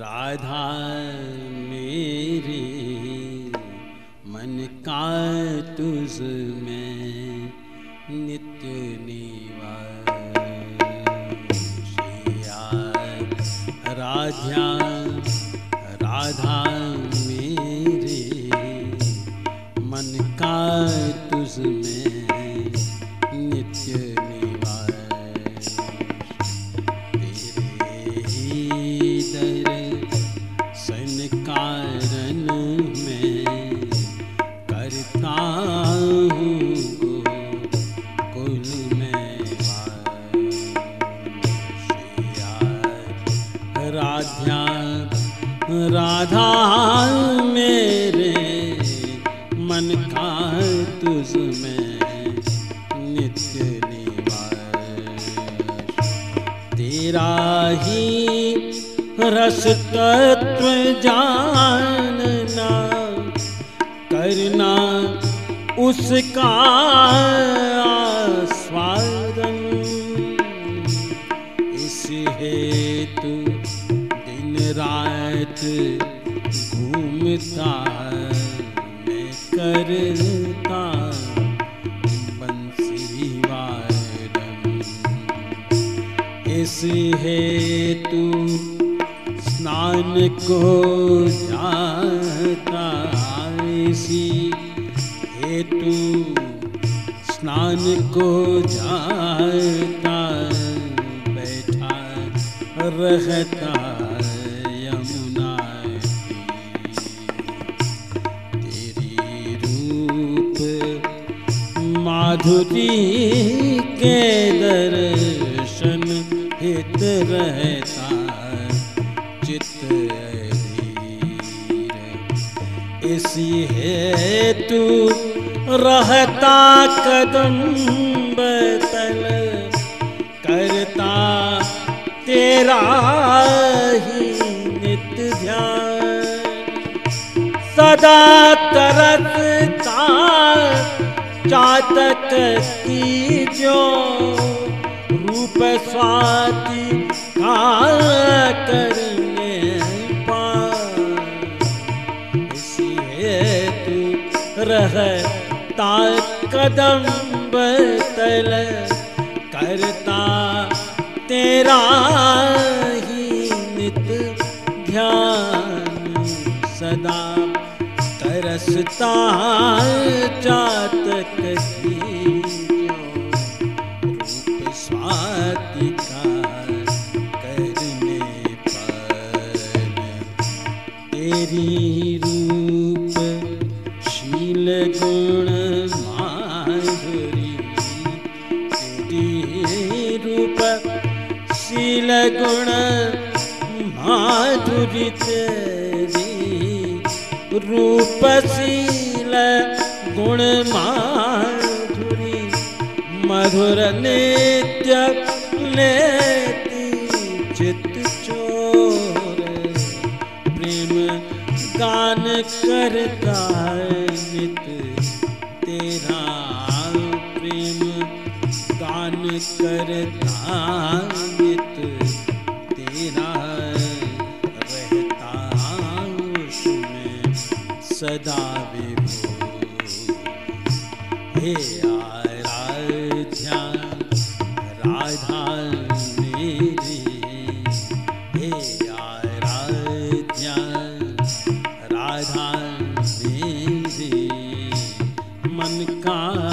राधा मेरी मन का तुझ में नित्य निवा राधा राधा राधा, मेरे मन का तुझ में नित्य निवास। तेरा ही रस तत्व जानना करना उसका आस्वादन रात घूमता मैं करता बंसी वादन इस हेतु स्नान को जाता इसी हेतु स्नान को जाता बैठा रहता माधुरी के दर्शन हित रहता चित इसी हेतु रहता कदम बतल करता तेरा ही नित्य ध्यान। सदा तरसता चातक की जो रूप स्वाति का करने इसी हेतु कदम बतल, करता तेरा ही नित ध्यान सदा तरसता चातक तेरी रूप, शील गुण माधुरी। रूप, शील गुण माधुरी। तेरी रूपशील गुण माधुरी। मधुर नित्य लेती चित चोर गान करता नित तेरा प्रेम। गान करता नित तेरा रहता उसमें सदा विभो हे आराध्या, राधा का